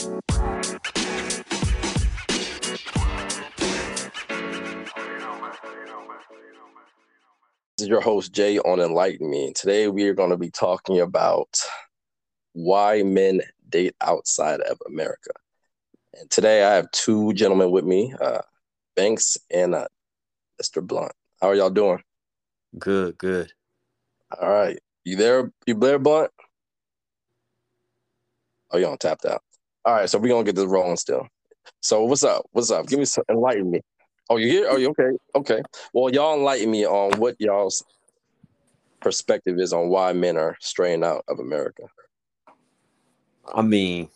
This is your host Jay on Enlighten Me. Today we are going to be talking about why men date outside of America. And today I have two gentlemen with me, uh, Banks and uh, Mr. Blunt. How are y'all doing? Good, good. All right. You there? You there, Blunt? Oh, you on tapped out. All right, so we're gonna get this rolling still. So what's up? What's up? Give me some enlighten me. Oh, you here? Oh, you okay? Okay. Well, y'all enlighten me on what y'all's perspective is on why men are straying out of America. I mean,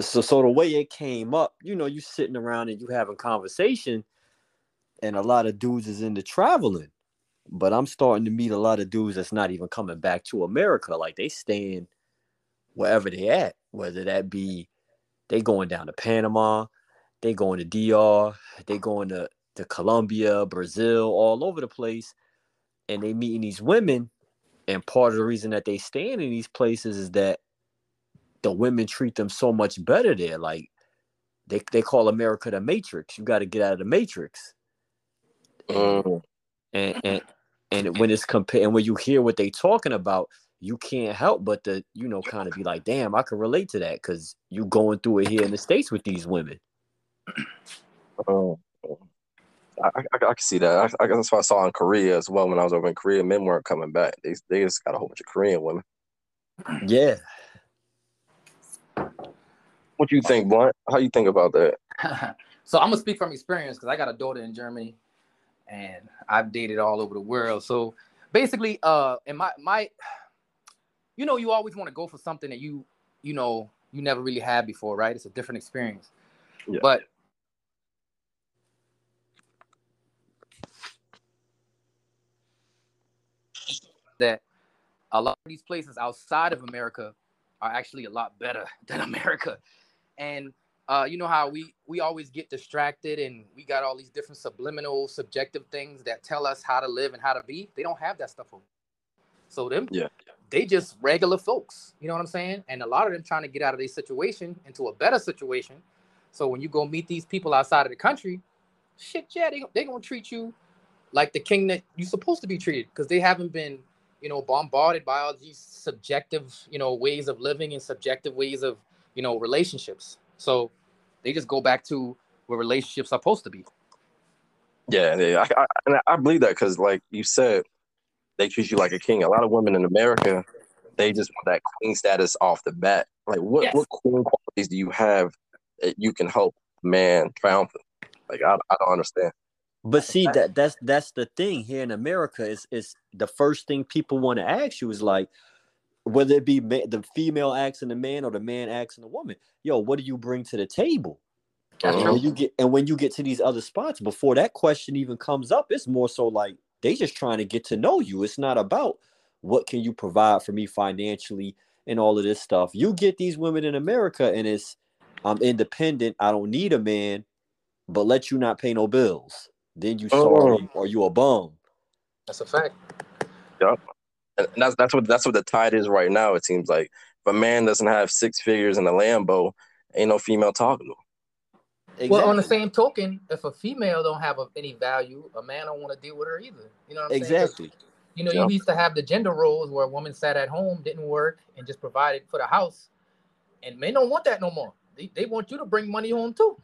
so so the way it came up, you know, you sitting around and you having conversation, and a lot of dudes is into traveling, but I'm starting to meet a lot of dudes that's not even coming back to America. Like they staying wherever they at, whether that be they going down to Panama, they going to DR, they going to, to Colombia, Brazil, all over the place, and they meeting these women. And part of the reason that they staying in these places is that the women treat them so much better there. Like they, they call America the matrix. You got to get out of the matrix. Mm. And and and when it's compared and when you hear what they talking about, you can't help but to, you know, kind of be like, damn, I can relate to that because you going through it here in the States with these women. Oh, I, I, I can see that. I, I, that's what I saw in Korea as well. When I was over in Korea, men weren't coming back. They they just got a whole bunch of Korean women. Yeah. What do you think, Blunt? How you think about that? so I'm gonna speak from experience because I got a daughter in Germany, and I've dated all over the world. So basically, uh, in my my, you know, you always want to go for something that you you know you never really had before, right? It's a different experience. Yeah. But that a lot of these places outside of America are actually a lot better than America. And uh, you know how we we always get distracted and we got all these different subliminal, subjective things that tell us how to live and how to be. They don't have that stuff. Over. So them, Yeah. They just regular folks. You know what I'm saying? And a lot of them trying to get out of their situation into a better situation. So when you go meet these people outside of the country, shit, yeah, they they gonna treat you like the king that you're supposed to be treated because they haven't been, you know, bombarded by all these subjective, you know, ways of living and subjective ways of, you know, relationships. So they just go back to where relationships are supposed to be. Yeah, yeah. I, I, and I believe that because, like you said, they treat you like a king. A lot of women in America, they just want that queen status off the bat. Like, what Yes. what queen qualities do you have that you can help a man triumph? Like, I, I don't understand. But see that that's that's the thing here in America is is the first thing people want to ask you is like whether it be ma- the female asking the man or the man asking the woman, yo, what do you bring to the table? That's. And true. when you get and when you get to these other spots, before that question even comes up, it's more so like they just trying to get to know you. It's not about what can you provide for me financially and all of this stuff. You get these women in America and it's I'm independent, I don't need a man, but let you not pay no bills. Then you Oh. sorry or you a bum. That's a fact. And that's that's what that's what the tide is right now. It seems like if a man doesn't have six figures in a Lambo, ain't no female talking to him. Well, on the same token, if a female don't have a, any value, a man don't want to deal with her either. You know what I'm saying? 'Cause, Exactly. You know, Yeah. you used to have the gender roles where a woman sat at home, didn't work, and just provided for the house. And men don't want that no more. They, they want you to bring money home too.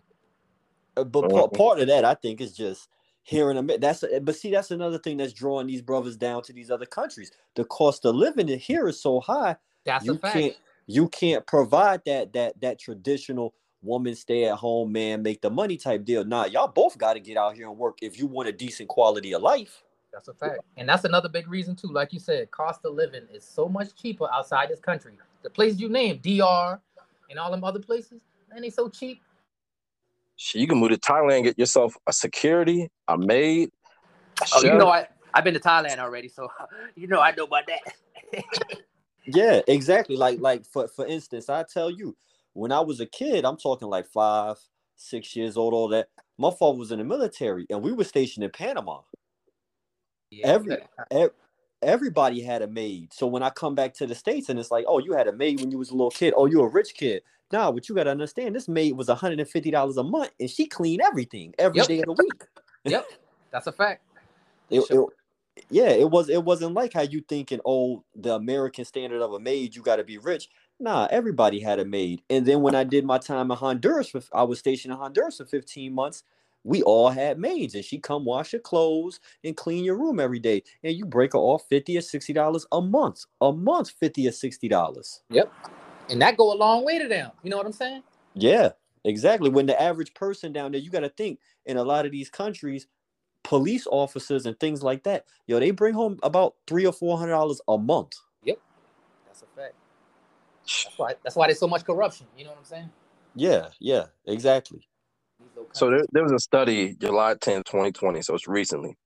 Uh, But Mhm. part, part of that, I think, is just hearing them. That's a, but see, that's another thing that's drawing these brothers down to these other countries. The cost of living in here is so high. That's you a fact. can't you can't provide that that that traditional woman stay at home man make the money type deal. Nah, y'all both got to get out here and work if you want a decent quality of life. That's a fact. And that's another big reason too. Like you said, cost of living is so much cheaper outside this country. The places you named, DR and all them other places, man, they so cheap. Shit, you can move to Thailand, get yourself a security, a maid. a Oh, you know I I've been to Thailand already, so you know I know about that. Yeah, exactly. Like like for for instance, I tell you, when I was a kid, I'm talking like five, six years old, all that. My father was in the military, and we were stationed in Panama. Yeah, Every, ev- everybody had a maid. So when I come back to the states and it's like, oh, you had a maid when you was a little kid. Oh, you're a rich kid. Nah, but you gotta understand, this maid was $150 a month, and she cleaned everything every Yep. day of the week. Yep, that's a fact. It- Sure. it- yeah, it was. It wasn't like how you thinking. Oh, the American standard of a maid, you got to be rich. Nah, everybody had a maid. And then when I did my time in Honduras, for, I was stationed in Honduras for 15 months. We all had maids, and she come wash your clothes and clean your room every day. And you break her off 50 or 60 dollars a month. A month, 50 or 60 dollars. Yep. And that go a long way to them. You know what I'm saying? Yeah, exactly. When the average person down there, you got to think in a lot of these countries, police officers and things like that, yo, they bring home about three or four hundred dollars a month. Yep. That's a fact. That's why. That's why there's so much corruption. You know what I'm saying? Yeah, yeah, exactly. So there, there was a study July 10, 2020, so it's recently.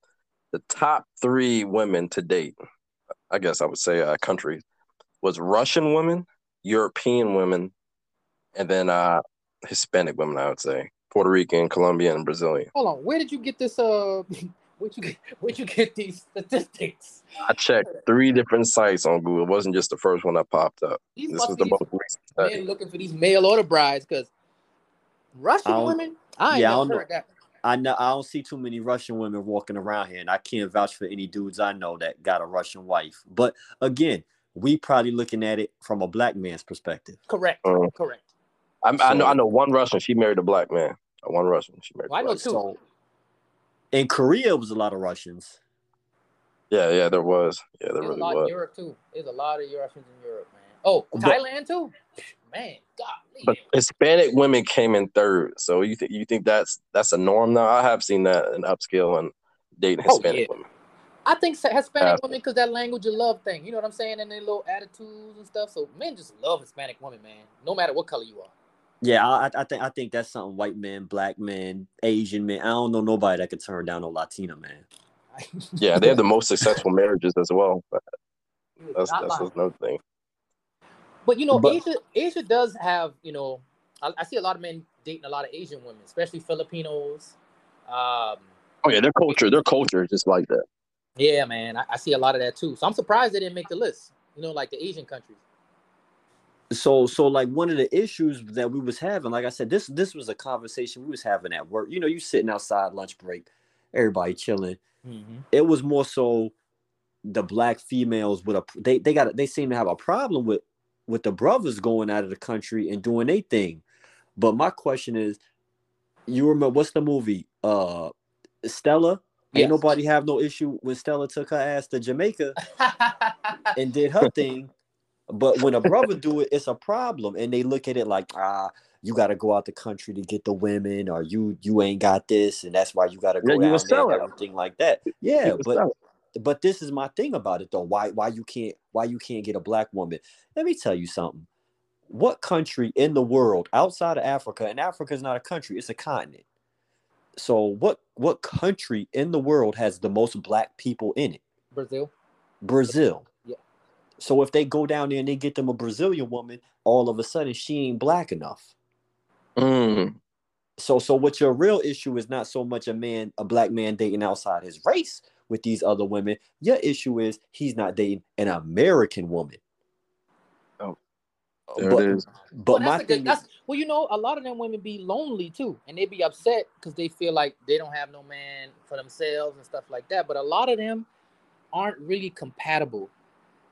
The top three women to date, I guess I would say uh, countries, was Russian women, European women, and then uh, Hispanic women, I would say. Puerto Rican, Colombian, and Brazilian. Hold on. Where did you get this? Uh, where'd you get? Where'd you get these statistics? I checked three different sites on Google. It wasn't just the first one that popped up. These This was the most recent men study. looking for these mail order brides because Russian I women. I ain't yeah, I never don't heard that. I know I don't see too many Russian women walking around here, and I can't vouch for any dudes I know that got a Russian wife. But again, we probably looking at it from a black man's perspective. Correct. Uh, Correct. I, I know. I know one Russian. She married a black man. One Russian. She married. Well, I a know black two. So in Korea, it was a lot of Russians. Yeah, yeah, there was. Yeah, there There's really a lot in was. Europe too. There's a lot of Russians in Europe, man. Oh, But- Thailand too. Man, golly. But Hispanic women came in third. So you think you think that's that's a norm now? I have seen that in upscale and dating Oh, Hispanic yeah. women. I think Hispanic Uh, women because that language of love thing. You know what I'm saying? And their little attitudes and stuff. So men just love Hispanic women, man. No matter what color you are. Yeah, I, I think I think that's something white men, black men, Asian men. I don't know nobody that could turn down a Latina man. Yeah, they have the most successful marriages as well. But You that's not that's another thing. But you know, But- Asia Asia does have, you know, I, I see a lot of men dating a lot of Asian women, especially Filipinos. Um, Oh yeah, their culture, their culture is just like that. yeah, man, I, I see a lot of that too. So I'm surprised they didn't make the list. You know, like the Asian countries. So so like one of the issues that we was having like i said this this was a conversation we was having at work. You know you sitting outside lunch break everybody chilling. It was more so the black females with a they they got they seem to have a problem with with the brothers going out of the country and doing their thing. But my question is you remember what's the movie? Uh stella? Yes. ain't nobody have no issue when stella took her ass to jamaica and did her thing. But when a brother do it, it's a problem, and they look at it like, ah, you got to go out the country to get the women, or you you ain't got this, and that's why you got to go Yeah, you down a there seller. and everything like that. Yeah, but seller. but this is my thing about it though. Why why you can't why you can't get a black woman? Let me tell you something. What country in the world outside of Africa, and Africa is not a country, it's a continent. So what what country in the world has the most black people in it? Brazil. Brazil. Yeah. So if they go down there and they get them a Brazilian woman, all of a sudden she ain't black enough. Mm. So so what your real issue is not so much a man, a black man dating outside his race with these other women. Your issue is he's not dating an American woman. Oh, There but, it is. But well, my that's good, thing that's well, you know, a lot of them women be lonely too, and they be upset because they feel like they don't have no man for themselves and stuff like that. But a lot of them aren't really compatible,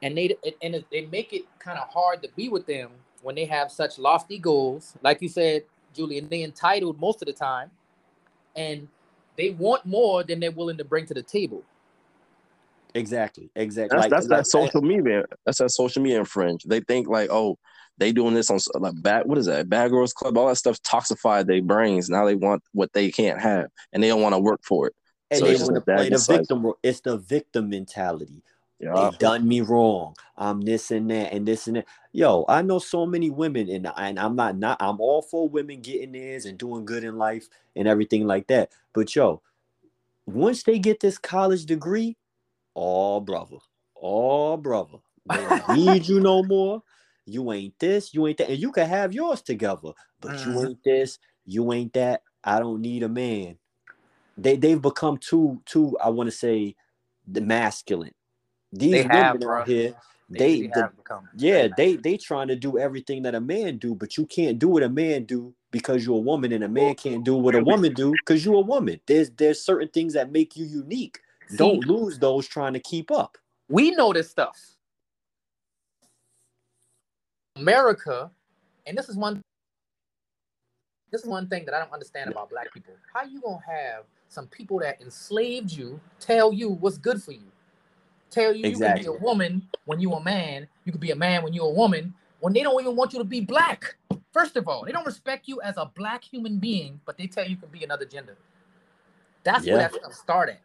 and they and they make it kind of hard to be with them when they have such lofty goals, like you said, Julian. They entitled most of the time, and they want more than they're willing to bring to the table. exactly, exactly. That's Like- that's like- that social media. That's that social media infringe. They think like, oh, they doing this on like bad. What is that? Bad Girls Club. All that stuff toxified their brains. Now they want what they can't have, and they don't want to work for it. and so they it's just want to play the victim. It's the victim mentality. Yeah. they done me wrong. I'm this and that and this and that. Yo, I know so many women, and and I'm not not I'm all for women getting theirs and doing good in life and everything like that. But yo, once they get this college degree, oh brother, oh brother, they need you no more. You ain't this, you ain't that, and you can have yours together, but you Mhm. ain't this, you ain't that. I don't need a man. They they've become too too. I want to say the masculine These They women have, out here, They, they, really the- become yeah, they they trying to do everything that a man do, but you can't do what a man do because you're a woman, and a man can't do what a woman do because you're a woman. There's there's certain things that make you unique. See, Don't lose those trying to keep up. we know this stuff. America, and this is one this is one thing that I don't understand about black people. How you gonna have some people that enslaved you tell you what's good for you? Tell you you can be a woman when you a man, you can be a man when you're a woman, when they don't even want you to be black. First of all, they don't respect you as a black human being, but they tell you you can be another gender. That's Yeah. where that stuff started.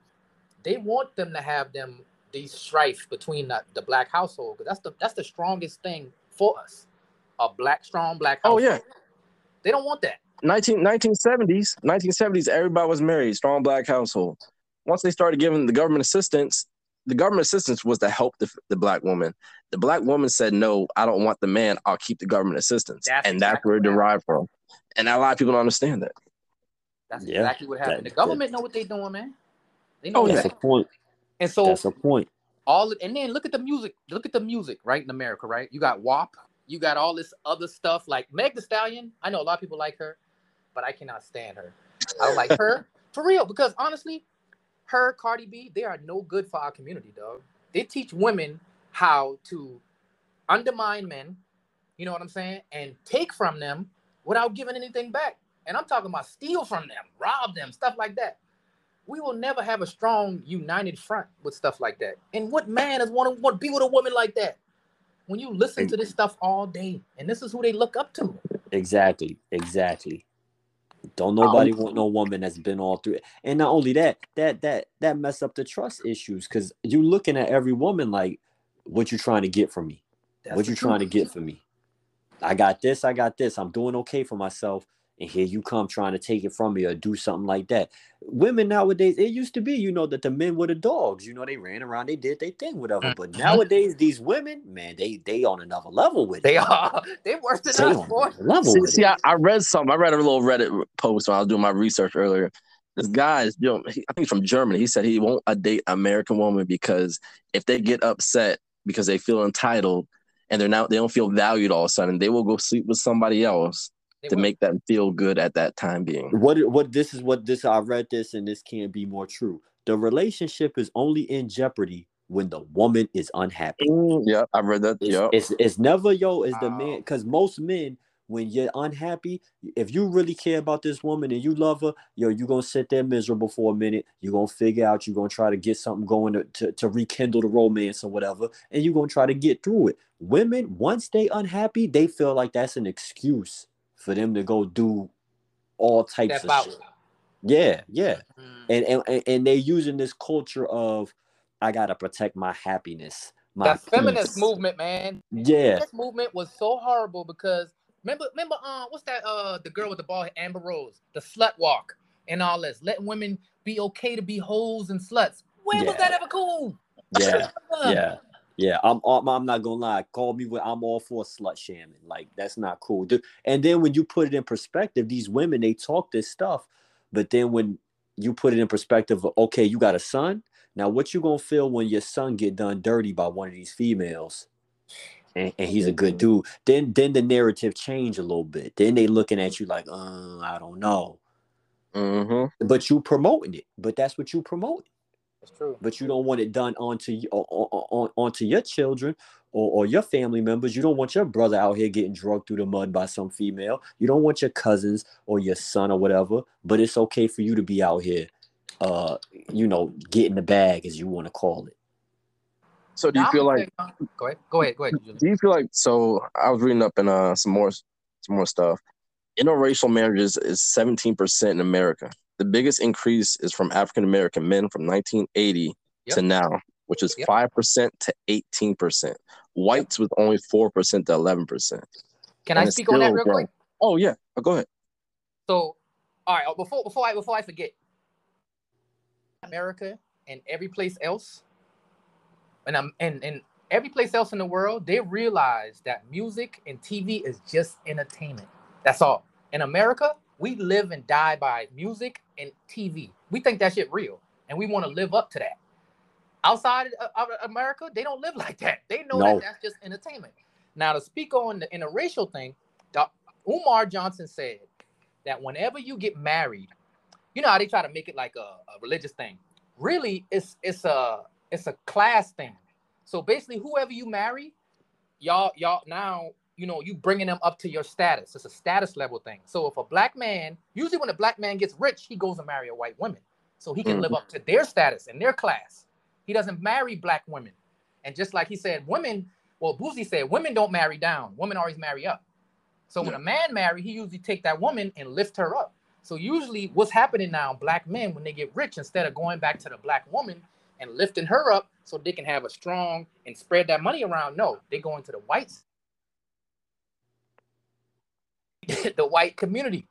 They want them to have them these strife between the, the black household because that's the that's the strongest thing for us. A black strong black household. Oh, yeah. They don't want that. 19, 1970s, 1970s, everybody was married, strong black household. Once they started giving the government assistance, the government assistance was to help the, the black woman. The black woman said, "No, I don't want the man. I'll keep the government assistance," That's and that's where it derived from. And a lot of people don't understand that. That's Yeah, exactly what happened. that- the government know what they're doing, man. They know Oh, That's that. a point. And so That's a point. all and then look at the music. Look at the music, right? In America, right? You got WAP, you got all this other stuff like Meg the Stallion. I know a lot of people like her, but I cannot stand her. I don't like her for real because honestly, her Cardi B, they are no good for our community, dog. They teach women how to undermine men, you know what I'm saying, and take from them without giving anything back. And I'm talking about steal from them, rob them, stuff like that. We will never have a strong, united front with stuff like that. And what man is want to want to be with a woman like that? When you listen to this stuff all day, and this is who they look up to. Exactly. Exactly. Don't nobody want no woman that's been all through it. And not only that, that that that mess up the trust issues because you're looking at every woman like, what you trying to get from me? That's what you trying to get from me? I got this, I got this. I'm doing okay for myself. And here you come trying to take it from me or do something like that. Women nowadays, it used to be, you know, that the men were the dogs. You know, they ran around, they did their thing, whatever. But Mhm. nowadays, these women, man, they they on another level with They it. are. They worse than They us, on boy. another level See, see it. I, I read something. I read a little Reddit post when I was doing my research earlier. This guy is, you know, he, I think he's from Germany. He said he won't date American woman because if they get upset because they feel entitled and they're not, they don't feel valued all of a sudden, they will go sleep with somebody else They to make them feel good at that time being. what what this is what this I read this and this can't be more true. The relationship is only in jeopardy when the woman is unhappy. Mm, yeah, I read that. It's, Yeah. it's it's never yo is the man because most men when you're unhappy if you really care about this woman and you love her yo you're gonna sit there miserable for a minute you're gonna figure out you're gonna try to get something going to, to, to rekindle the romance or whatever and you're gonna try to get through it women once they unhappy they feel like that's an excuse for them to go do all types Step of out. shit yeah yeah Mm. and, and and- they're using this culture of i gotta protect my happiness my The feminist peace. movement, man. yeah This movement was so horrible because remember, remember, uh, what's that? Uh, the girl with the ball, Amber Rose, the slut walk, and all this, letting women be okay to be hoes and sluts. When was that ever cool? yeah yeah yeah i'm i'm, I'm not gonna lie call me what i'm all for slut shaming like that's not cool. Dude, and then when you put it in perspective these women they talk this stuff but then when you put it in perspective okay you got a son? Now what you gonna feel when your son get done dirty by one of these females? And, and he's a good dude. Then then the narrative change a little bit. Then they looking at you like uh i don't know. Mm-hmm. but you promoting it but that's what you true. But you don't want it done onto you on, on, onto your children or, or your family members. You don't want your brother out here getting drugged through the mud by some female. You don't want your cousins or your son or whatever. But it's okay for you to be out here, uh, you know, getting the bag as you want to call it. So do you feel like go ahead, go ahead, go ahead. Julian. do you feel like so I was reading up in uh some more some more stuff. Interracial marriages is 17% in America. The biggest increase is from African American men from 1980 Yep. to now, which is Yep. 5% to 18%. Whites with only 4% to 11%. Can And I speak on that real growing. quick? Oh yeah, oh, go ahead. So, all right, before before I before I forget, America and every place else, and I'm and and every place else in the world, they realize that music and TV is just entertainment. That's all. In America, we live and die by music and TV. We think that shit real, and we want to live up to that. outside of uh, America, they don't live like that. They know No. that that's just entertainment. Now, to speak on the interracial thing, Umar Johnson said that whenever you get married, you know how they try to make it like a, a religious thing. Really, it's it's a it's a class thing. So basically, whoever you marry, y'all y'all now you know you bringing them up to your status. It's a status level thing. So if a black man, usually when a black man gets rich, he goes and marry a white woman, so he can live up mm-hmm. to their status and their class. He doesn't marry black women. And just like he said, women, well, Boosie said, women don't marry down. Women always marry up. So when a man marry, he usually take that woman and lift her up. So usually what's happening now, black men, when they get rich, instead of going back to the black woman and lifting her up so they can have a strong and spread that money around, no, they go into the whites, the white community.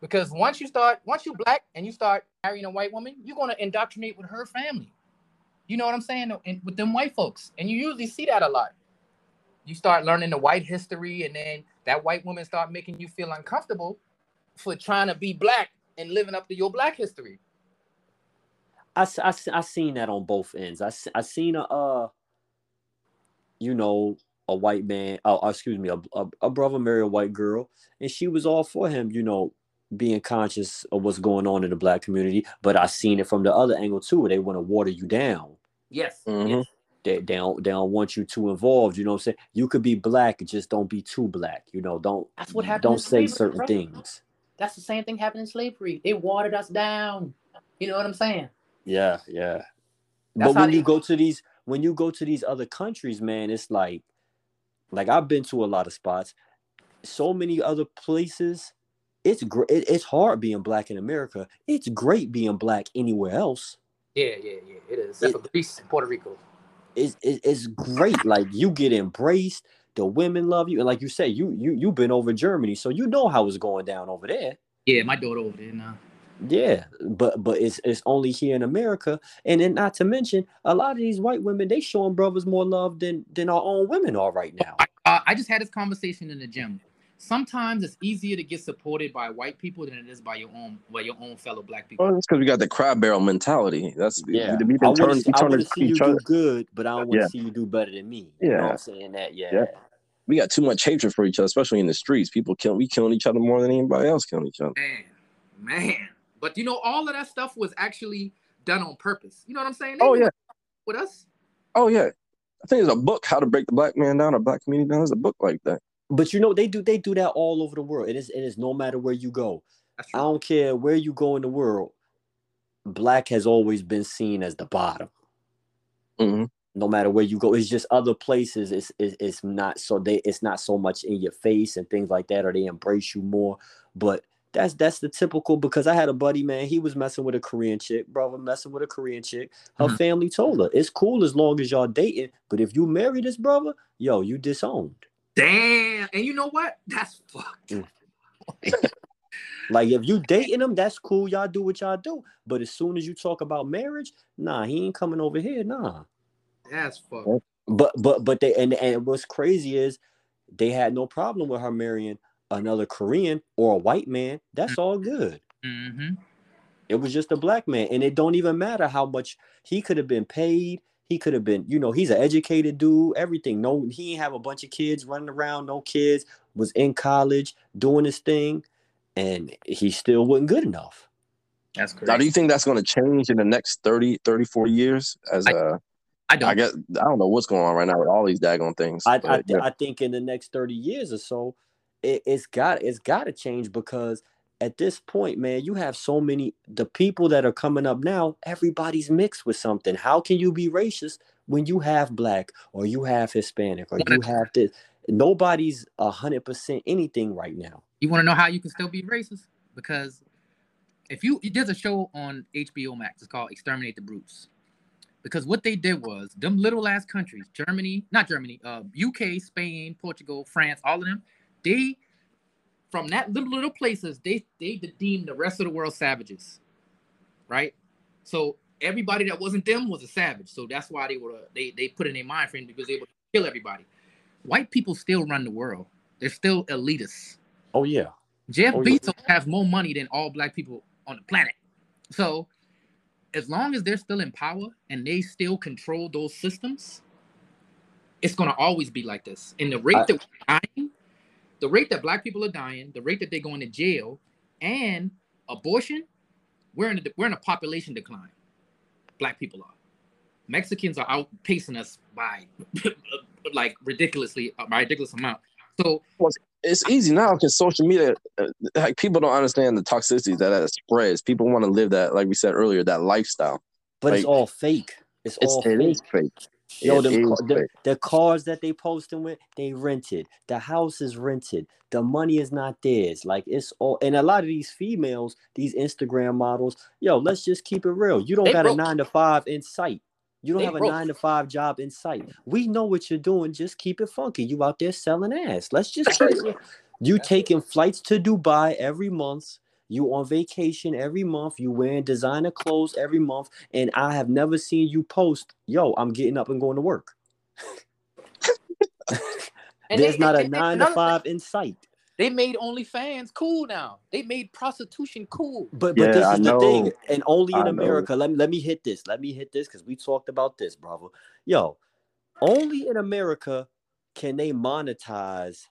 Because once you start, once you black and you start marrying a white woman, you're gonna indoctrinate with her family. You know what I'm saying? And with them white folks. And you usually see that a lot. You start learning the white history, and then that white woman start making you feel uncomfortable for trying to be black and living up to your black history. I I seen that on both ends. I, I seen a, uh, you know, a white man, oh, uh, excuse me, a, a, a brother marry a white girl, and she was all for him, you know, being conscious of what's going on in the black community. But I seen it from the other angle too, where they want to water you down. Yes. Mhm. They, they don't they don't want you too involved. You know what I'm saying? You could be black, just don't be too black. You know, don't That's what happened don't say slavery, certain bro. things. That's the same thing happened in slavery. They watered us down. You know what I'm saying? Yeah, yeah. That's but how when you go to these when you go to these other countries, man, it's like like I've been to a lot of spots, so many other places. It's great. It's hard being black in America. It's great being black anywhere else. Yeah, yeah, yeah. It is. Except for Greece and Puerto Rico. It's it's great. like you get embraced. The women love you, and like you say, you you you've been over Germany, so you know how it's going down over there. Yeah, my daughter over there now. Yeah, but but it's it's only here in America, and then not to mention a lot of these white women they showing brothers more love than than our own women are right now. I, uh, I just had this conversation in the gym. Sometimes it's easier to get supported by white people than it is by your own by your own fellow black people. Well, that's because we got the crab barrel mentality. That's Yeah, we, we I want turning, to we turning see you each do good, but I don't want to Yeah. see you do better than me. You know what Yeah. I'm saying? That yeah. Yeah. We got too much hatred for each other, especially in the streets. People kill we killing each other more than anybody else killing each other. Man, man. But you know, all of that stuff was actually done on purpose. You know what I'm saying? They Oh yeah, with us. oh yeah. I think there's a book, How to Break the Black Man Down, or Black Community Down. There's a book like that. But you know they do they do that all over the world. It is it is no matter where you go. I don't care where you go in the world. Black has always been seen as the bottom. hmm no matter where you go. It's just other places. It's, it's it's not so they it's not so much in your face and things like that, or they embrace you more. But that's that's the typical because I had a buddy, man, he was messing with a Korean chick, brother, messing with a Korean chick. Her Mhm. family told her it's cool as long as y'all dating, but if you marry this brother, yo, you disowned. Damn. And you know what? That's fucked. Mm. Like if you dating him, that's cool. Y'all do what y'all do. But as soon as you talk about marriage, nah, he ain't coming over here. Nah. That's fucked. But but but they and and what's crazy is they had no problem with her marrying another Korean or a white man. That's all good. Mm-hmm. It was just a black man, and it don't even matter how much he could have been paid. He could have been, you know, he's an educated dude. Everything. No, he ain't have a bunch of kids running around. No kids. Was in college doing his thing, and he still wasn't good enough. That's crazy. Now, do you think that's going to change in the next 30, 30, 40 years? As I- uh, I don't. I guess I don't know what's going on right now with all these daggone things. I I, th- yeah. I think in the next 30 years or so, it, it's got it's got to change because at this point, man, you have so many the people that are coming up now. Everybody's mixed with something. How can you be racist when you have black or you have Hispanic or you have this? Nobody's a hundred percent anything right now. You want to know how you can still be racist? Because if you there's a show on HBO Max, it's called Exterminate the Brutes. Because what they did was them little ass countries, Germany, not Germany, uh, UK, Spain, Portugal, France, all of them, they from that little little places, they they deemed the rest of the world savages, right? So everybody that wasn't them was a savage. So that's why they were they they put in their mind frame because they would kill everybody. White people still run the world. They're still elitists. Oh yeah, Jeff Oh, yeah. Bezos has more money than all black people on the planet. So as long as they're still in power and they still control those systems, it's gonna always be like this. And the rate I- that we're dying, the rate that black people are dying, the rate that they're going to jail, and abortion, we're in a we're in a population decline. Black people are. Mexicans are outpacing us by like ridiculously by ridiculous amount. So It's easy now because social media, uh, like people don't understand the toxicity that that spreads. People want to live that, like we said earlier, that lifestyle. But it's all fake. It's, It's all it fake. is fake. Yo, It them, ca- the, the cars that they posting with, they rented. The house is rented. The money is not theirs. Like it's all, and a lot of these females, these Instagram models, yo, let's just keep it real. You don't They got a nine to five in sight. You don't They have a broke. nine to five job in sight. We know what you're doing. Just keep it funky. You out there selling ass. Let's just keep it. You taking flights to Dubai every month. You on vacation every month. You wearing designer clothes every month. And I have never seen you post, yo, I'm getting up and going to work. There's they- not a and- and nine to five in sight. They made OnlyFans cool now. They made prostitution cool. But but Yeah, this I is the thing, and only in I know. America. Let me let me hit this. Let me hit this because we talked about this, brother. Yo, only in America can they monetize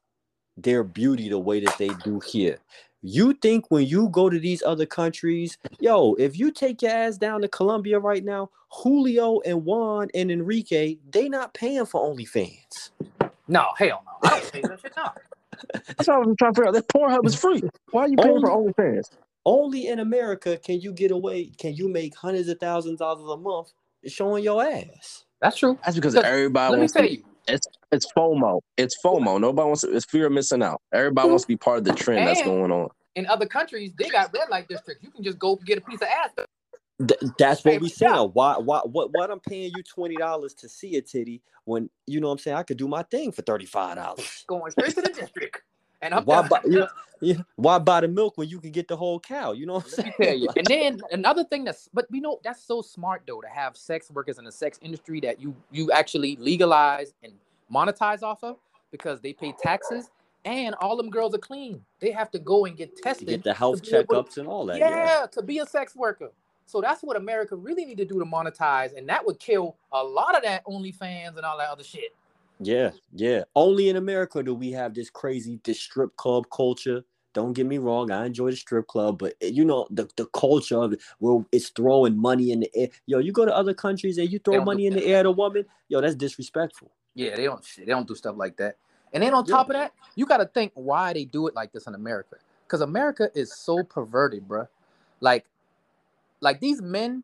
their beauty the way that they do here. You think when you go to these other countries, yo, if you take your ass down to Colombia right now, Julio and Juan and Enrique, they not paying for OnlyFans. No, hell no. I don't pay that shit. No. That's what I was trying to figure out. That Pornhub is free. Why are you paying for OnlyFans? Only in America can you get away, can you make hundreds of thousands of dollars a month showing your ass. That's true. That's because everybody Let me wants tell to. you. It's it's FOMO. It's FOMO. Nobody wants to. It's fear of missing out. Everybody wants to be part of the trend that's going on. In other countries, they got red light districts. You can just go get a piece of ass. Th- that's what we but yeah. saying. Why, why, what, what? I'm paying you twenty dollars to see a titty when you know what I'm saying. I could do my thing for thirty five dollars. Going straight to the district. And I'm Why buy? You know, why buy the milk when you can get the whole cow? You know what I'm saying? And then another thing that's but you know that's so smart though to have sex workers in the sex industry that you you actually legalize and monetize off of because they pay taxes and all them girls are clean. They have to go and get tested. get the health able to- checkups and all that. yeah, Yeah. to be a sex worker. So that's what America really need to do to monetize, and that would kill a lot of that OnlyFans and all that other shit. Yeah, yeah. Only in America do we have this crazy this strip club culture. Don't get me wrong, I enjoy the strip club, but eh, you know the, the culture of it where it's throwing money in the air. Yo, you go to other countries and you throw money in the air at a woman, yo, that's disrespectful. Yeah, they don't they don't do stuff like that. And then on Yeah. top of that, you got to think why they do it like this in America. Because America is so perverted, bruh. Like, like these men,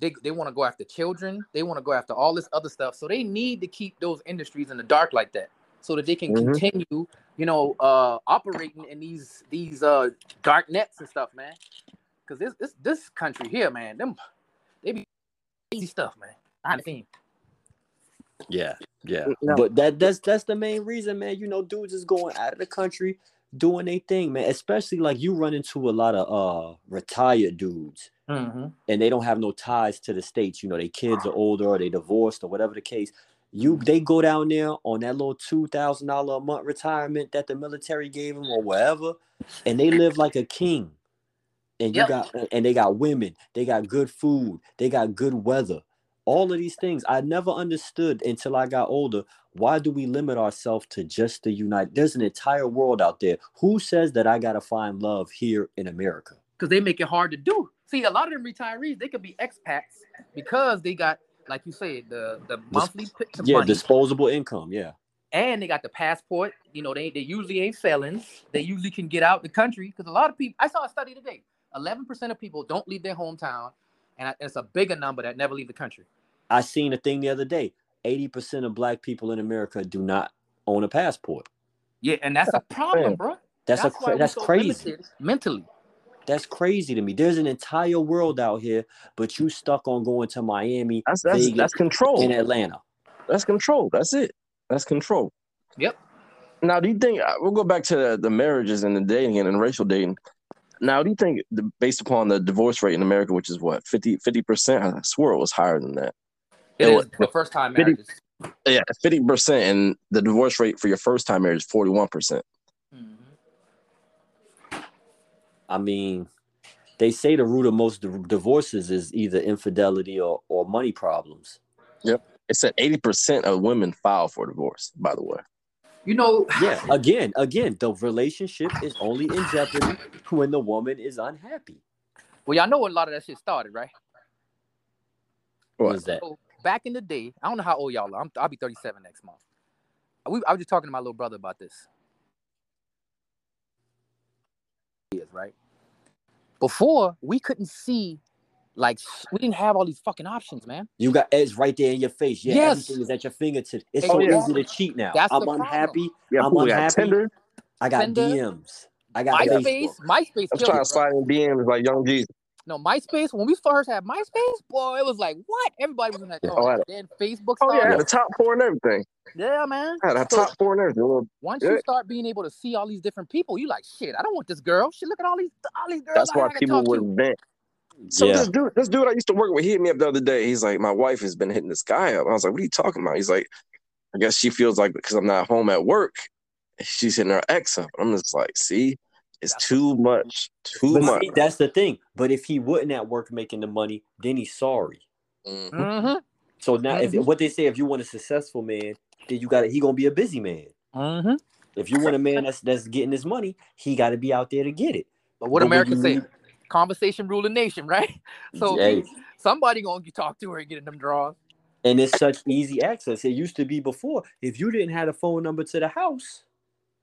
they, they want to go after children. They want to go after all this other stuff. So they need to keep those industries in the dark like that, so that they can Mhm. continue, you know, uh, operating in these these uh dark nets and stuff, man. Because this this this country here, man, them they be crazy stuff, man. I seen. Yeah, yeah. No. But that that's that's the main reason, man. You know, dudes is going out of the country doing their thing, man. Especially like you run into a lot of uh retired dudes Mm-hmm. and they don't have no ties to the states. You know, their kids are older or they divorced or whatever the case. You they go down there on that little two thousand dollar a month retirement that the military gave them or whatever, and they live like a king. And you Yep. got and they got women, they got good food, they got good weather. All of these things I never understood until I got older. Why do we limit ourselves to just the United? There's an entire world out there. Who says that I gotta find love here in America? because they make it hard to do. See, a lot of them retirees, they could be expats because they got, like you said, the the monthly p- Yeah, money, disposable income. Yeah. and they got the passport. You know, they they usually ain't felons. They usually can get out the country because a lot of people. I saw a study today. Eleven percent of people don't leave their hometown, and it's a bigger number that never leave the country. I seen a thing the other day. 80% of black people in America do not own a passport. Yeah, and that's a problem, man. bro. That's, a why cra- we that's so crazy. mentally. That's crazy to me. There's an entire world out here, but you stuck on going to Miami, That's that's Vegas, that's control. in Atlanta. That's control. That's it. That's control. Yep. Now, do you think uh, we'll go back to the, the marriages and the dating and, and racial dating? Now, do you think, the, based upon the divorce rate in America, which is what 50 percent? I swore it was higher than that. It It is was- the first time 50. Yeah, fifty percent, and the divorce rate for your first time marriage is forty one percent. I mean, they say the root of most divorces is either infidelity or, or money problems. Yep. It said 80% of women file for divorce, by the way. You know, Yeah, again, again, the relationship is only in jeopardy when the woman is unhappy. well, y'all know what a lot of that shit started, right? What What? is that? So back in the day, I don't know how old y'all are. I'm, I'll be 37 next month. We, I was just talking to my little brother about this. Is right. Before we couldn't see, like we didn't have all these fucking options, man. You got edge right there in your face. Yeah, Yes. everything is at your fingertips. It's Oh, so yeah. easy to cheat now. That's I'm unhappy. Yeah, I'm unhappy. Tinder. I got Tinder, DMs. I got MySpace, Facebook. MySpace I'm trying to slide in DMs like Young Jesus. No, MySpace. When we first had MySpace, boy, it was like what? Everybody was in that. Yeah. joint. Oh, I had then Facebook Oh, yeah, I started. had the top four and everything. Yeah, man. I had a So top four and everything. Once Yeah. you start being able to see all these different people, you like shit. I don't want this girl. She look at all these all these girls. That's I why people would to. vent. So Yeah. this dude, this dude I used to work with, he hit me up the other day. He's like, my wife has been hitting this guy up. I was like, what are you talking about? He's like, I guess she feels like because I'm not home at work, she's hitting her ex up. I'm just like, see, it's That's too much, too But much. see, that's the thing. But if he wouldn't at work making the money, then he's sorry. Mhm. Mm-hmm. So now, if Mhm. what they say, if you want a successful man, then you got to he gonna be a busy man. Mm-hmm. If you want a man that's that's getting his money, he got to be out there to get it. But what But when America say? need- Conversation rule the nation, right? So Hey, somebody gonna talk to her and get them draws. and it's such easy access. It used to be before. If you didn't have a phone number to the house,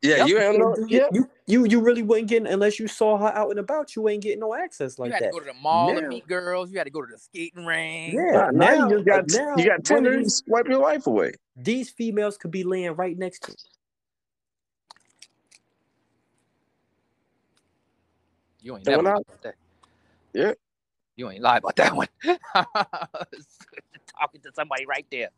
Yeah, you ain't know. Yeah, you you you really wouldn't get unless you saw her out and about. You ain't getting no access like you had that. to go to the mall Now- to meet girls. You had to go to the skating ring. Yeah, now, now now, you just got uh, now you got Tinder, you swipe your life away. These females could be laying right next to. You You ain't That never one about that. Yeah. You ain't lie about that one. Talking to somebody right there.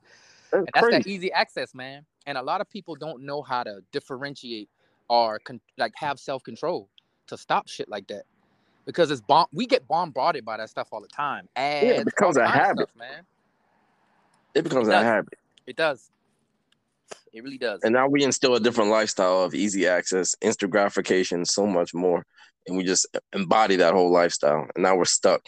That's And that's crazy. that easy access, man. And a lot of people don't know how to differentiate or con- like have self control to stop shit like that. Because it's bomb. We get bombarded by that stuff all the time. Ads, becomes a habit. stuff, man. It becomes It a habit, It does. It really does. and now we instill a different lifestyle of easy access, instant gratification, so much more, and we just embody that whole lifestyle. And now we're stuck,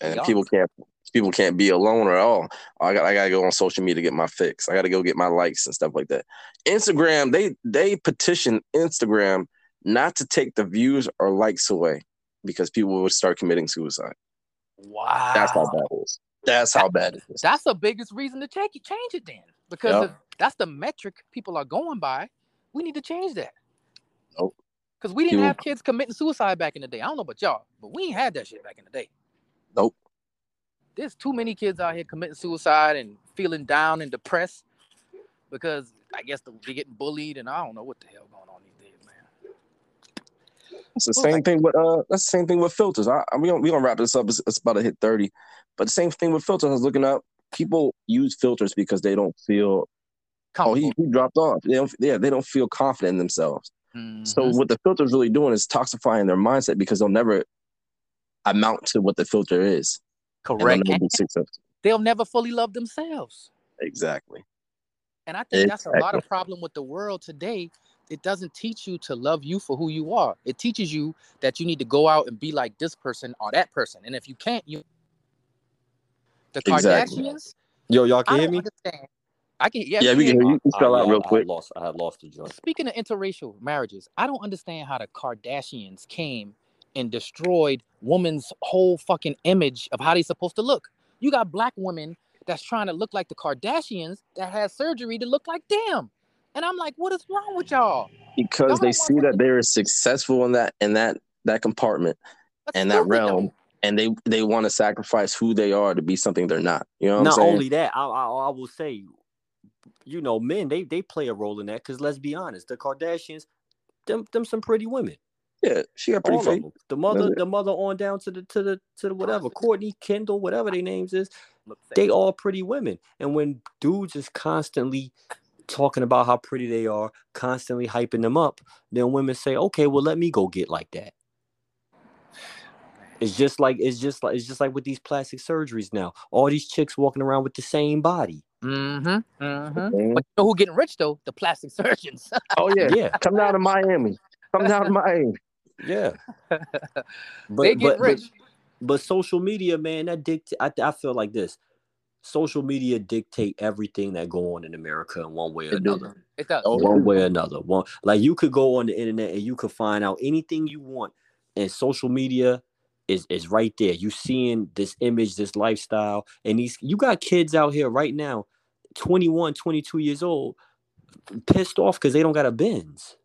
and people can't people can't be alone at all. I got I gotta go on social media to get my fix. I gotta go get my likes and stuff like that. Instagram, they they petition Instagram not to take the views or likes away because people would start committing suicide. wow. That's how bad it is. That's how bad it is. That's the biggest reason to change it. Change it then, because Yep. that's the metric people are going by. We need to change that. Nope. Because we didn't People- have kids committing suicide back in the day. I don't know about y'all, but we ain't had that shit back in the day. Nope. There's too many kids out here committing suicide and feeling down and depressed because I guess they're getting bullied and I don't know what the hell going on these days, man. It's the same thing with uh. That's the same thing with filters. I, I we gonna we gonna wrap this up. It's, it's about to hit thirty, but the same thing with filters. I was looking up. People use filters because they don't feel. Oh, he, he dropped off. They don't. Yeah, they don't feel confident in themselves. So Mhm. what the filter's really doing is toxifying their mindset because they'll never amount to what the filter is. and they'll correct. never be they'll never fully love themselves. Exactly. And I think that's a lot of problem with the world today. It doesn't teach you to love you for who you are. It teaches you that you need to go out and be like this person or that person. And if you can't, you the Exactly. Kardashians. Yo, y'all I can hear don't me? understand. I can yeah, Yeah, we can hear you. You I- fell I- out real I quick. lost. I had lost the joint. Speaking of interracial marriages, I don't understand how the Kardashians came and destroyed woman's whole fucking image of how they're supposed to look. You got black women that's trying to look like the Kardashians that has surgery to look like them. And I'm like, what is wrong with y'all? Because Y'all they see that they're successful in that in that that compartment That's and that stupid, though. realm, and they they want to sacrifice who they are to be something they're not. You know what Not I'm only that, I, I I will say, you know, men they they play a role in that because let's be honest, the Kardashians, them them some pretty women. Yeah, she got pretty All of face. them. The mother, the mother on down to the to the to the whatever, Kourtney, Kendall, whatever their names is, they all pretty women. And when dudes is constantly talking about how pretty they are, constantly hyping them up, then women say, okay, well let me go get like that. It's just like it's just like it's just like with these plastic surgeries now. All these chicks walking around with the same body. Mm-hmm. Mm-hmm. Mhm. But you know who getting rich though? The plastic surgeons. Oh yeah, Yeah, come down to Miami. Come down to Miami. Yeah. But they get but, but rich. but social media, man, that dictate. I, I feel like this. Social media dictate everything that go on in America in one way or It do. another. It does. Oh, one way or another. One like you could go on the internet and you could find out anything you want, and social media is is right there. You seeing this image, this lifestyle, and these you got kids out here right now, 21, 22 years old, pissed off because they don't got a Benz.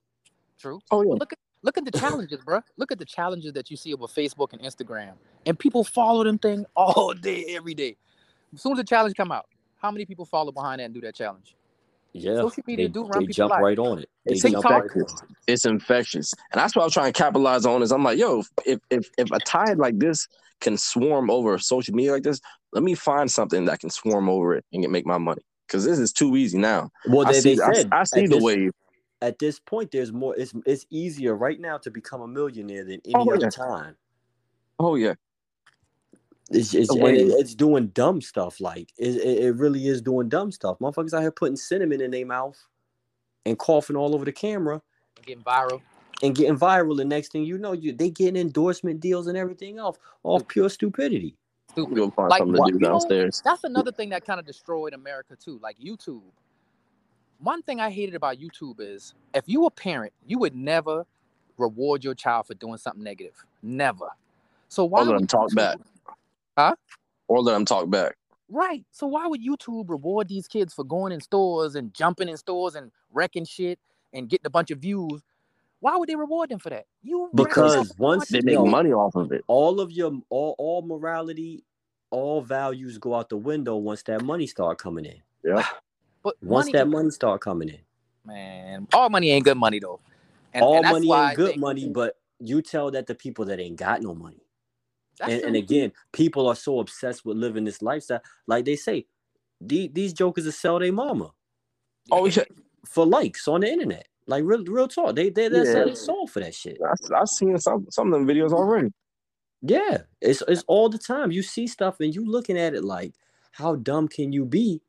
True. Oh yeah. Look at look at the challenges, bro. Look at the challenges that you see over Facebook and Instagram, and people follow them thing all day, every day. As soon as the challenge come out, how many people follow behind that and do that challenge? Yeah, Social media they, do run they jump lives. right on it. They It's jump right infectious. it. It's infectious, and that's what I was trying to capitalize on. Is I'm like, yo, if if if a tide like this can swarm over social media like this, let me find something that can swarm over it and get make my money. Because this is too easy now. Well, I they, see, they said I see the this, wave. At this point, there's more. It's it's easier right now to become a millionaire than oh, any Oh, other yeah. time. Oh yeah, It's, it's, The it- it's doing dumb stuff. Like it, it, it really is doing dumb stuff. Motherfuckers out here putting cinnamon in their mouth and coughing all over the camera Getting viral. and getting viral. The next thing you know, you they getting endorsement deals and everything else off pure stupidity. Stupid. find Like, something to what- do you know, downstairs. That's another thing that kind of destroyed America too, like YouTube. One thing I hated about YouTube is if you a parent, you would never reward your child for doing something negative. Never. So why Or let would them talk YouTube- back. Huh? Or let them talk back. Right. So why would YouTube reward these kids for going in stores and jumping in stores and wrecking shit and getting a bunch of views? Why would they reward them for that? You Because once They make No. money off of it. All of your all all morality, all values go out the window once that money start coming in. Ah, but Once money, that money start coming in. man, all money ain't good money though. And, all and money ain't good think- money, but you tell that the people that ain't got no money. And, and again, people are so obsessed with living this lifestyle. Like they say, the- these jokers will sell their mama Oh yeah, for likes on the internet. Like real, real talk. They they they sell Yeah. their soul for that shit. I, I've seen some some of them videos already. Yeah, it's it's all the time. You see stuff and you looking at it like, how dumb can you be?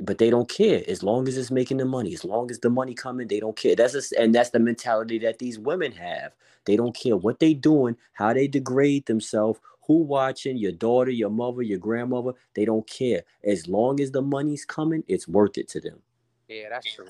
But they don't care as long as it's making the money. As long as the money coming, they don't care. That's a, and that's the mentality that these women have. They don't care what they doing, how they degrade themselves, who watching, your daughter, your mother, your grandmother. They don't care. As long as the money's coming, it's worth it to them. Yeah, that's true.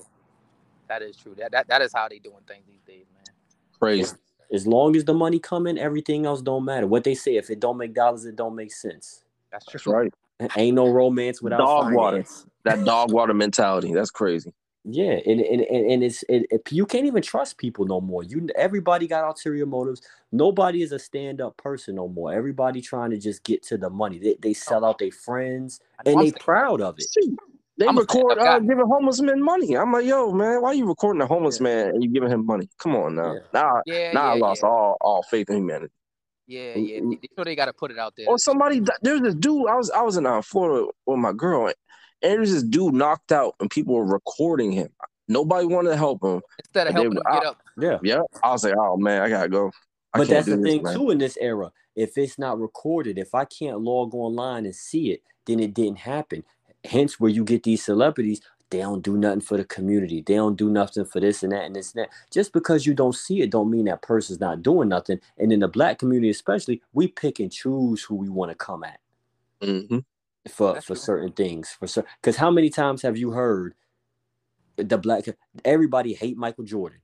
That is true. That, that that is how they doing things these days, man. Crazy. As long as the money coming, everything else don't matter. What they say, if it don't make dollars, it don't make sense. That's true. That's right. Ain't no romance without Dog water. That dog water mentality. That's crazy. Yeah, and and, and, and it's it, it- you can't even trust people no more. You everybody got ulterior motives. Nobody is a stand up person no more. Everybody trying to just get to the money. They, they sell out their friends and they proud of it. See, they I'm a record uh, giving homeless men money. I'm like, yo, man, why are you recording a homeless Yeah. man and you giving him money? Come on now. Yeah. Now, Yeah, now I lost yeah. all all faith in humanity. Yeah, yeah. They, they know they got to put it out there. Or somebody, there's this dude. I was I was in uh, Florida with my girl, and there's this dude knocked out, and people were recording him. Nobody wanted to help him. Instead of they helping were them get up. Yeah. Yeah, I was like, oh man, I gotta go. I But that's the this, thing man. too in this era. If it's not recorded, if I can't log online and see it, then it didn't happen. Hence, where you get these celebrities, they don't do nothing for the community. They don't do nothing for this and that and this and that. Just because you don't see it, don't mean that person's not doing nothing. And in the black community, especially, we pick and choose who we want to come at hmm for That's for true. certain things. For certain, because how many times have you heard the black? Everybody hate Michael Jordan.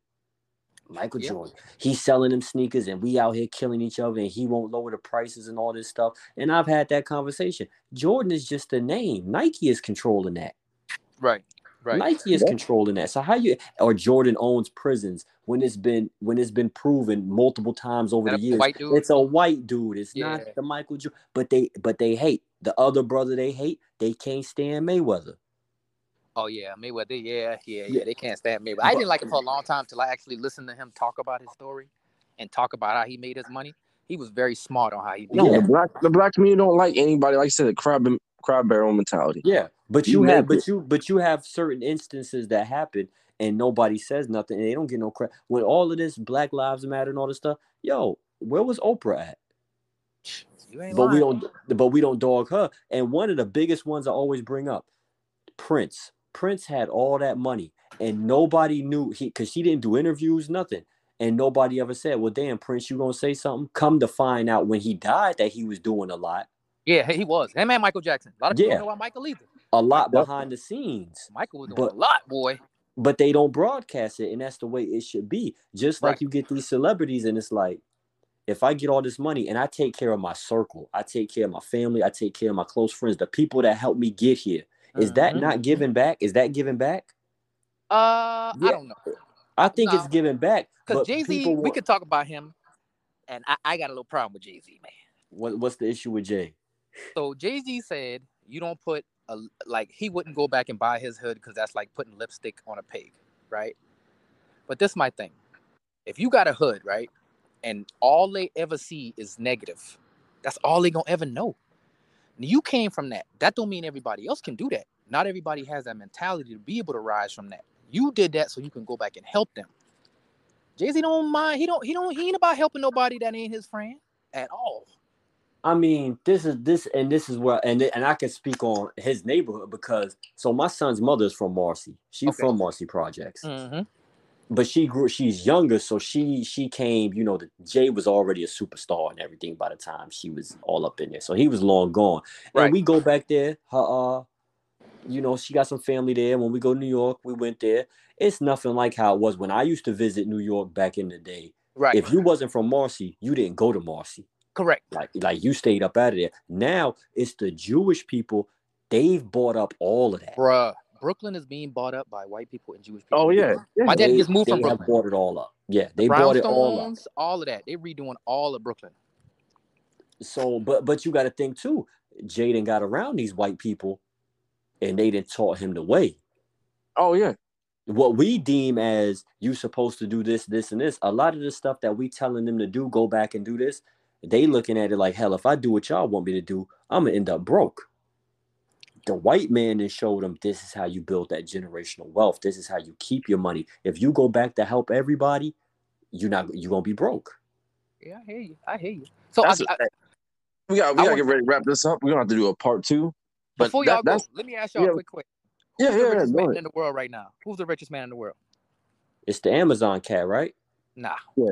Michael Yeah. Jordan. He's selling them sneakers, and we out here killing each other, and he won't lower the prices and all this stuff. And I've had that conversation. Jordan is just a name. Nike is controlling that. Right, right. Nike is Yeah. controlling that. So how you or Jordan owns prisons when it's been when it's been proven multiple times over That the years. It's a white dude. It's Yeah. not the Michael Jordan. But they but they hate the other brother. They hate. They can't stand Mayweather. Oh yeah, Mayweather. Yeah, yeah, yeah. Yeah. They can't stand Mayweather. I But- didn't like him for a long time till I actually listened to him talk about his story and talk about how he made his money. He was very smart on how he did No. Yeah. the black the black community don't like anybody. Like I said, the crab crab barrel mentality. Yeah, but You you, have, make but you, but you have certain instances that happen, and nobody says nothing, and they don't get no credit. When all of this Black Lives Matter and all this stuff, yo, where was Oprah at? You ain't But we don't, but we don't dog her. And one of the biggest ones I always bring up, Prince. Prince had all that money, and nobody knew he because she didn't do interviews, nothing. and nobody ever said, "Well, damn, Prince, you gonna say something?" Come to find out, when he died, that he was doing a lot, Yeah, he was. Him and Michael Jackson. A lot of people Yeah. don't know about Michael either. a lot Yep. behind the scenes. Michael was doing But- a lot, boy. but they don't broadcast it and that's the way it should be just like Right. you get these celebrities and it's like if i get all this money and i take care of my circle i take care of my family i take care of my close friends the people that helped me get here is that Mhm. not giving back is that giving back Uh, Yeah. I don't know. i think it's giving back Because Jay Z, people we want- could talk about him, and I, I got a little problem with Jay Z, man. what, what's the issue with jay So Jay Z said you don't put a like he wouldn't go back and buy his hood because that's like putting lipstick on a pig, right? But this my thing. If you got a hood, right, and all they ever see is negative, that's all they gonna ever know. You came from that. That don't mean everybody else can do that. Not everybody has that mentality to be able to rise from that. You did that so you can go back and help them. Jay Z don't mind. He don't. He don't. He ain't about helping nobody that ain't his friend at all. I mean, this is this, and this is where, and and I can speak on his neighborhood because so my son's mother is from Marcy. She's Okay. from Marcy Projects. Mm-hmm. but she grew she's younger so she she came you know the jay was already a superstar and everything by the time she was all up in there so he was long gone and we go back there her uh you know she got some family there when we go to new york we went there it's nothing like how it was when i used to visit new york back in the day Right. if you wasn't from marcy you didn't go to marcy Correct. like like you stayed up out of there now it's the jewish people they've bought up all of that Bruh, Brooklyn is being bought up by white people and Jewish people. Oh yeah, yeah. My daddy They- just moved they from have Brooklyn. bought it all up yeah they bought it all up all of that. They're redoing all of Brooklyn. So, but but you got to think too. Jaden got around these white people, and they didn't taught him the way. Oh yeah. What we deem as you supposed to do this, this, and this. A lot of the stuff that we telling them to do, go back and do this. They looking at it like hell. If I do what y'all want me to do, I'm gonna end up broke. The white man then showed them this is how you build that generational wealth. This is how you keep your money. If you go back to help everybody, you're not you're gonna be broke. Yeah, I hear you. I hear you. So I, I- we got we I gotta want- get ready to wrap this up. We're gonna have to do a part two. But before that- y'all go, let me ask y'all yeah. a quick question. yeah, Who's the yeah, richest man ahead. in the world right now? Who's the richest man in the world? It's the Amazon cat, right? Nah. Yeah.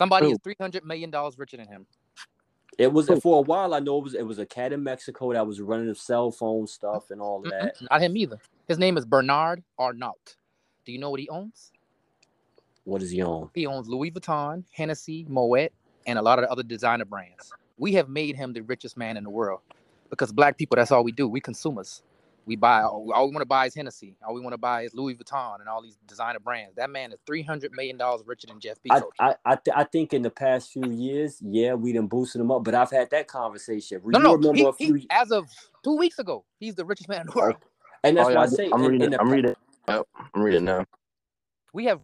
Somebody is three hundred million dollars richer than him. It was Who? for a while. I know it was it was a cat in Mexico that was running the cell phone stuff and all that. Mm-mm, Not him either. His name is Bernard Arnault. Do you know what he owns? What does he own? He owns Louis Vuitton, Hennessy, Moet, and a lot of the other designer brands. We have made him the richest man in the world because black people, that's all we do. We consumers. We buy all, all we want to buy is Hennessy. All we want to buy is Louis Vuitton and all these designer brands. That man is three hundred million dollars richer than Jeff Bezos. I I, th- I think in the past few years, yeah, we done boosted him up. But I've had that conversation. no, you no, remember he, a few, he, as of two weeks ago, he's the richest man in the oh, world. and that's Oh, why yeah, I say I'm in, reading. in the, I'm reading. Yep, I'm reading now. We have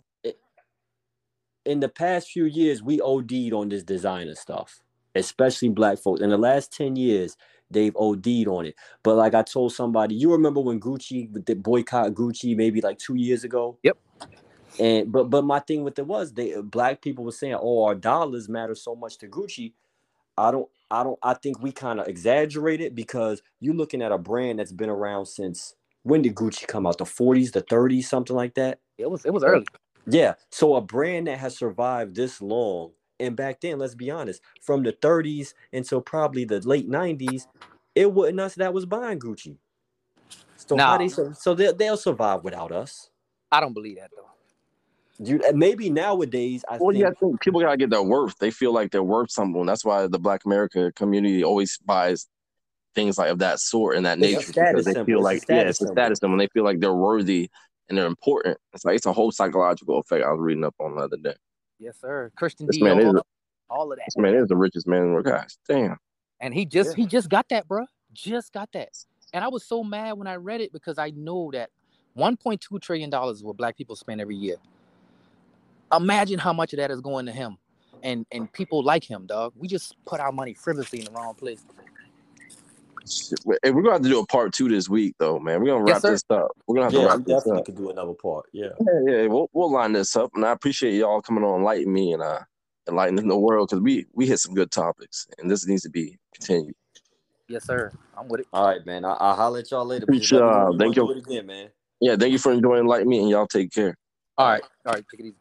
in the past few years, we OD'd on this designer stuff, especially black folks. In the last 10 years, they've OD'd on it. But like I told somebody, you remember when Gucci the boycott Gucci maybe like two years ago? Yep. And but but my thing with it was they black people were saying, oh, our dollars matter so much to Gucci. I don't I don't I think we kind of exaggerated because you're looking at a brand that's been around since when did Gucci come out? The 40s, the 30s, something like that. it was it was early. Yeah. So a brand that has survived this long, and back then, let's be honest, from the 30s until probably the late 90s, it wasn't us that was buying Gucci. So how Nah. they so they they'll survive without us. I don't believe that though. You maybe nowadays I Well, think yeah, I think people gotta get their worth. They feel like they're worth something. That's why the Black America community always buys things like of that sort and that nature because they symbol. feel It's a like yeah, it's a symbol. status symbol. They feel like they're worthy and they're important. It's like it's a whole psychological effect. I was reading up on the other day. Yes, sir. Christian This man is Dior, all of that. this man is the richest man in the world. Gosh, damn. And he just Yeah. he just got that, bro. Just got that. And I was so mad when I read it because I know that 1.2 trillion dollars is what black people spend every year. Imagine how much of that is going to him and and people like him, dog. We just put our money frivolously in the wrong place. Shit, we- Hey, we're gonna have to do a part two this week, though, man. We're gonna wrap sir. this up. We're gonna have to yeah, we wrap this definitely up. could do another part. Yeah. Yeah, yeah, we'll we'll line this up, and I appreciate y'all coming on, enlighten me, and uh, enlightening the world because we we hit some good topics, and this needs to be continued. Yes, sir. I'm with it. All right, man. I, I'll holler at y'all later. Appreciate Just let me know y'all. Thank you you. wanna do it again, man. Yeah, thank you for enjoying enlighten me, and y'all take care. All right. All right. Take it easy.